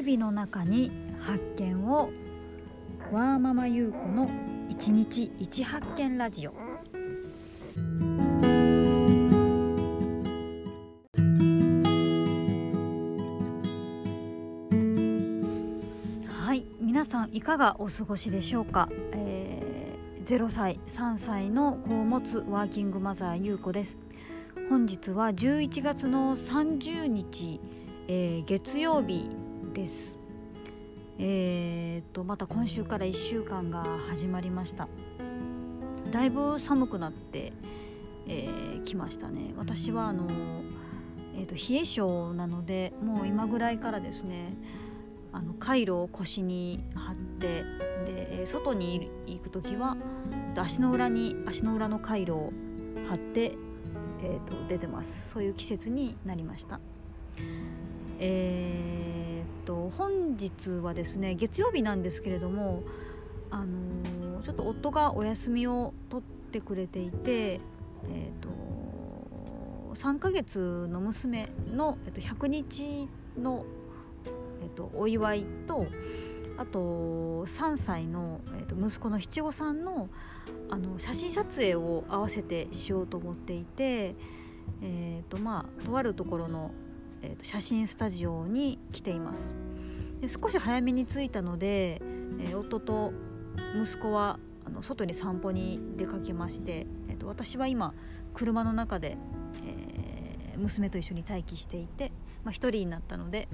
日々の中に発見をワーママ優子の一日一発見ラジオ。はい皆さんいかがお過ごしでしょうか、えー、0歳3歳の子を持つワーキングマザー優子です。本日は11月の30日、えー、月曜日です。えー、とまた今週から1週間が始まりました。だいぶ寒くなってき、えー、ましたね。私はあの、えーと、冷え性なのでもう今ぐらいからですねあのカイロを腰に貼ってで外に行く時は足の裏に足の裏のカイロを貼って、えーと、出てます。そういう季節になりました。えー、と本日はですね月曜日なんですけれどもあのー、ちょっと夫がお休みを取ってくれていてえーと、3ヶ月の娘の、えーと、100日の、えーと、お祝いとあと3歳の、えー、と息子の七五三のあの写真撮影を合わせてしようと思っていて、えーとまあ、とあるところの、えー、と写真スタジオに来ています。で少し早めに着いたので、えー、夫と息子はあの外に散歩に出かけまして、えーと、私は今車の中で、えー、娘と一緒に待機していて、まあ、1人になったので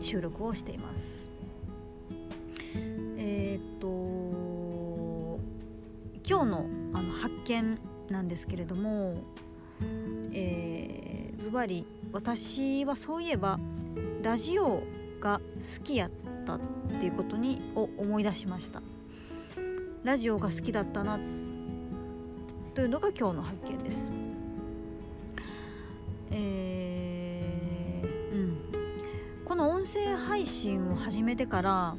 収録をしています。えっ、ー、と今日のあの発見なんですけれども、えー、ズバリ私はそういえばラジオが好きやったっていうことにを思い出しました。ラジオが好きだったなというのが今日の発見です。えー、うん、この音声配信を始めてから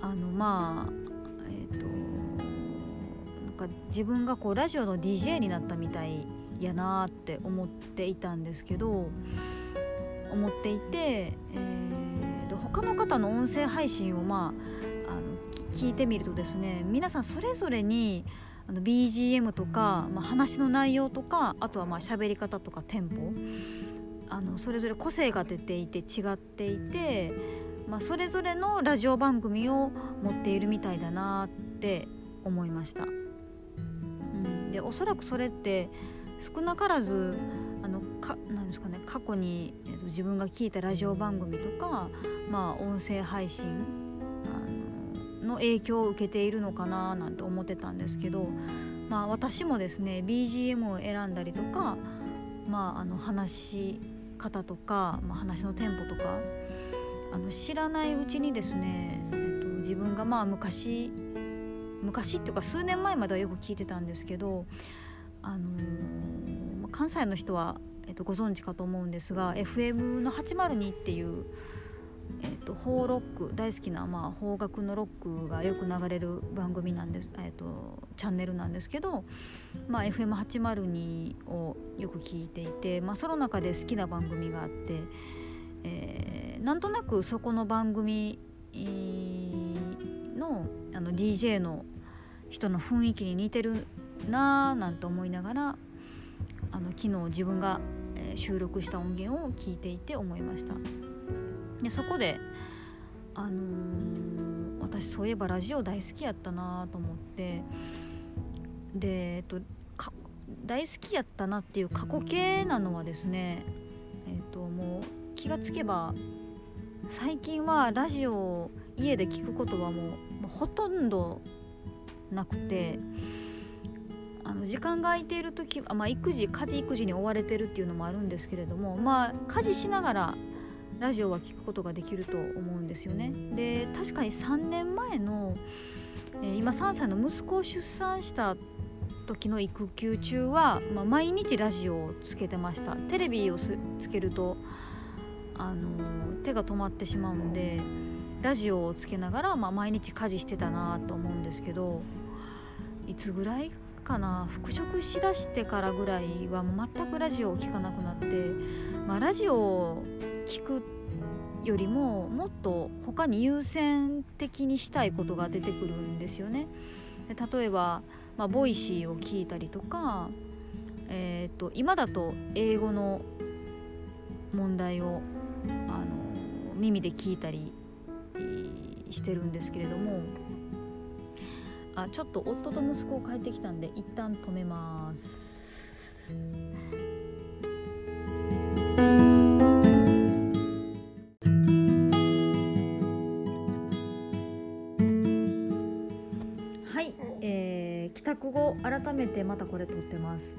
あのまあえっ、ー、となんか自分がこうラジオの DJ になったみたいやなって思っていたんですけど思っていて、えー、他の方の音声配信をまああの聞いてみるとですね皆さんそれぞれにあの BGM とか、まあ、話の内容とかあとはまあ喋り方とかテンポあのそれぞれ個性が出ていて違っていて、まあ、それぞれのラジオ番組を持っているみたいだなって思いました。うん、でおそらくそれって少なからずあのかなんですかね過去に、えーと自分が聞いたラジオ番組とか、まあ、音声配信の影響を受けているのかななんて思ってたんですけど、まあ、私もですね BGM を選んだりとか、まあ、あの話し方とか、まあ、話のテンポとかあの知らないうちにですね、えっと、自分がまあ昔昔っていうか数年前まではよく聞いてたんですけど、あのー、関西の人は、えっと、ご存知かと思うんですが FM の802っていうえーと、邦ロック大好きな、まあ、邦楽のロックがよく流れる番組なんです、えーと、チャンネルなんですけど、まあ、FM802 をよく聞いていて、まあ、その中で好きな番組があって、えー、なんとなくそこの番組のあの DJ の人の雰囲気に似てるなぁなんて思いながらあの昨日自分が、収録した音源を聞いていて思いました。でそこであのー、私そういえばラジオ大好きやったなと思ってで、えっと、大好きやったなっていう過去形なのはですねえっともう気がつけば最近はラジオを家で聞くことはもうほとんどなくてあの時間が空いている時は、まあ、育児家事育児に追われてるっていうのもあるんですけれどもまあ家事しながらラジオは聞くことができると思うんですよね。で確かに3年前の、えー、今3歳の息子を出産した時の育休中は、まあ、毎日ラジオをつけてましたテレビをつけると、あのー、手が止まってしまうんでラジオをつけながら、まあ、毎日家事してたなと思うんですけどいつぐらいかな復職しだしてからぐらいは全くラジオを聴かなくなって、まあ、ラジオを聞くよりももっと他に優先的にしたいことが出てくるんですよね。で例えば、まあ、 Voicy を聞いたりとか、えーと、今だと英語の問題をあの耳で聞いたりしてるんですけれどもあちょっと夫と息子を帰ってきたんで一旦止めます。はい、えー、帰宅後改めてまたこれ撮ってます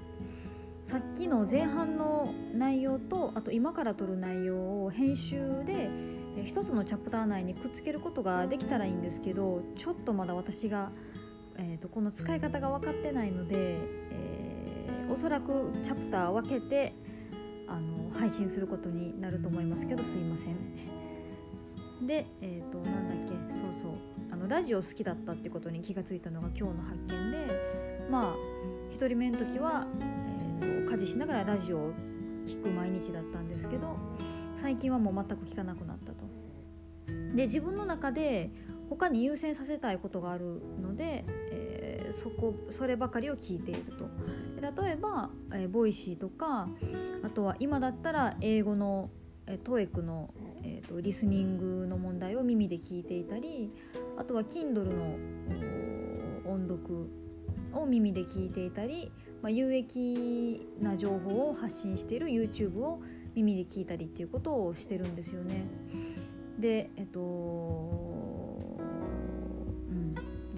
さっきの前半の内容とあと今から撮る内容を編集で一つのチャプター内にくっつけることができたらいいんですけどちょっとまだ私が、えーと、この使い方が分かってないので、えー、おそらくチャプター分けてあの配信することになると思いますけどすいません。で、えーと、なんだっけそうそうあのラジオ好きだったってことに気がついたのが今日の発見でまあ1人目の時は、えーと、家事しながらラジオを聞く毎日だったんですけど最近はもう全く聞かなくなったと。で自分の中で他に優先させたいことがあるので、えー、そこそればかりを聞いていると。例えば、えー、 Voicy とかあとは今だったら英語の、えー、トエクのえーと、リスニングの問題を耳で聞いていたりあとは Kindle の音読を耳で聞いていたり、まあ、有益な情報を発信している YouTube を耳で聞いたりっていうことをしてるんですよね。でえっと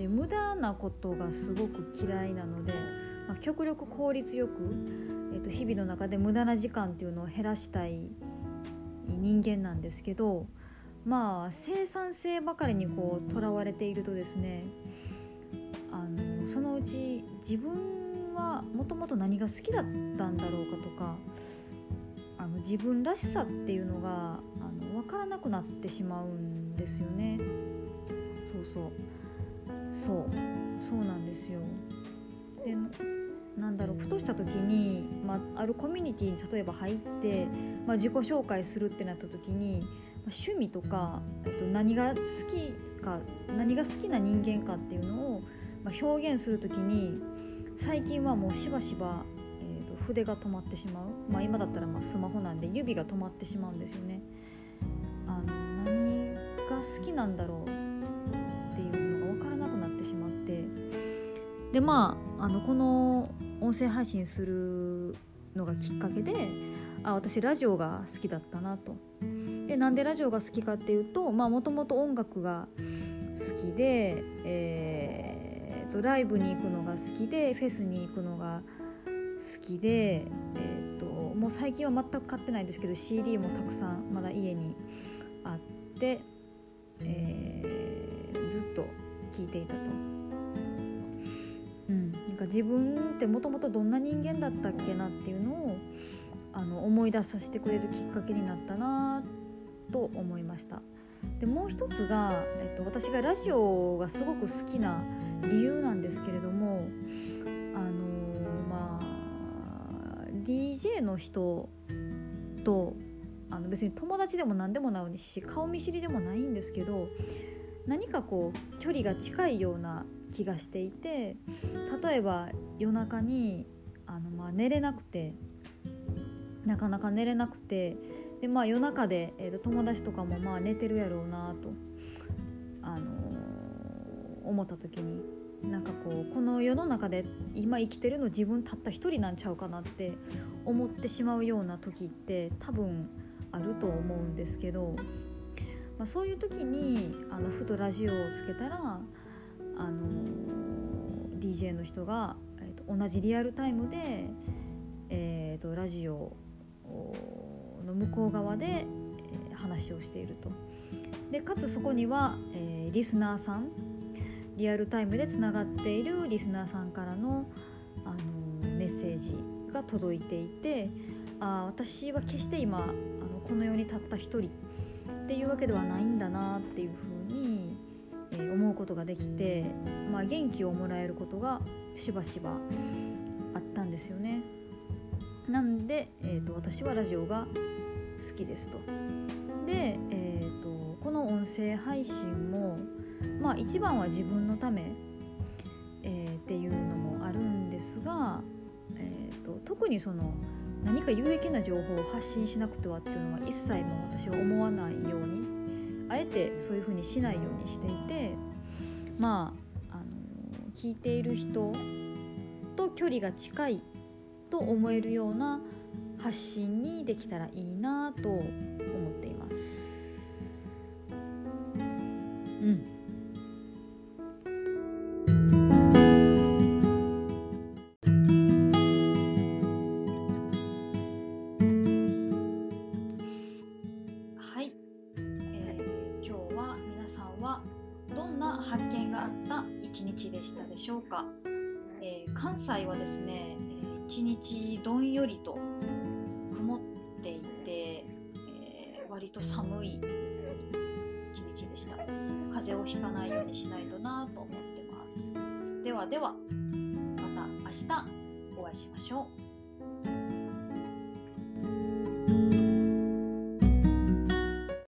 で無駄なことがすごく嫌いなので、まあ、極力効率よく、えっと、日々の中で無駄な時間っていうのを減らしたい人間なんですけどまあ生産性ばかりにこうとらわれているとですねあのそのうち自分はもともと何が好きだったんだろうかとかあの自分らしさっていうのがあの分からなくなってしまうんですよね。そうそうそうそうなんですよ。でなんだろうふとした時に、まあ、あるコミュニティに例えば入って、まあ、自己紹介するってなった時に、まあ、趣味とか、えっと、何が好きか何が好きな人間かっていうのを、まあ、表現する時に最近はもうしばしば、えーと、筆が止まってしまう、まあ、今だったらまあスマホなんで指が止まってしまうんですよね。あの何が好きなんだろうでまああのこの音声配信するのがきっかけであ私ラジオが好きだったなと。でなんでラジオが好きかっていうともともと音楽が好きで、えーと、ライブに行くのが好きでフェスに行くのが好きで、えーと、もう最近は全く買ってないんですけど CD もたくさんまだ家にあって、えー、ずっと聴いていたと。か自分ってもともとどんな人間だったっけなっていうのをあの思い出させてくれるきっかけになったなと思いました。でもう一つが、えっと、私がラジオがすごく好きな理由なんですけれどもあのまあ DJ の人とあの別に友達でも何でもないし顔見知りでもないんですけど何かこう距離が近いような気がしていて例えば夜中にあのまあ寝れなくてなかなか寝れなくてで、まあ、夜中で、えー、と友達とかもまあ寝てるやろうなと、あのー、思った時になんかこうこの世の中で今生きてるの自分たった一人なんちゃうかなって思ってしまうような時って多分あると思うんですけど、まあ、そういう時にあのふとラジオをつけたらあの DJ の人が、えーと、同じリアルタイムで、えーと、ラジオの向こう側で、え、話をしていると。でかつそこには、えー、リスナーさんリアルタイムでつながっているリスナーさんからの、あのメッセージが届いていてあ私は決して今あのこの世にたった一人っていうわけではないんだなっていうふうにえー、思うことができて、まあ、元気をもらえることがしばしばあったんですよね。なんで、えーと、私はラジオが好きですと。で、えー、とこの音声配信もまあ一番は自分のため、えー、っていうのもあるんですが、えーと、特にその何か有益な情報を発信しなくてはっていうのは一切も私は思わないようにあえてそういうふうにしないようにしていてまあ、あの聞いている人と距離が近いと思えるような発信にできたらいいなと思っています。うんしたでしょうか、えー、関西はですね、えー、一日どんよりと曇っていてえ割と寒い一日でした。風邪をひかないようにしないとなと思ってます。ではではまた明日お会いしましょう。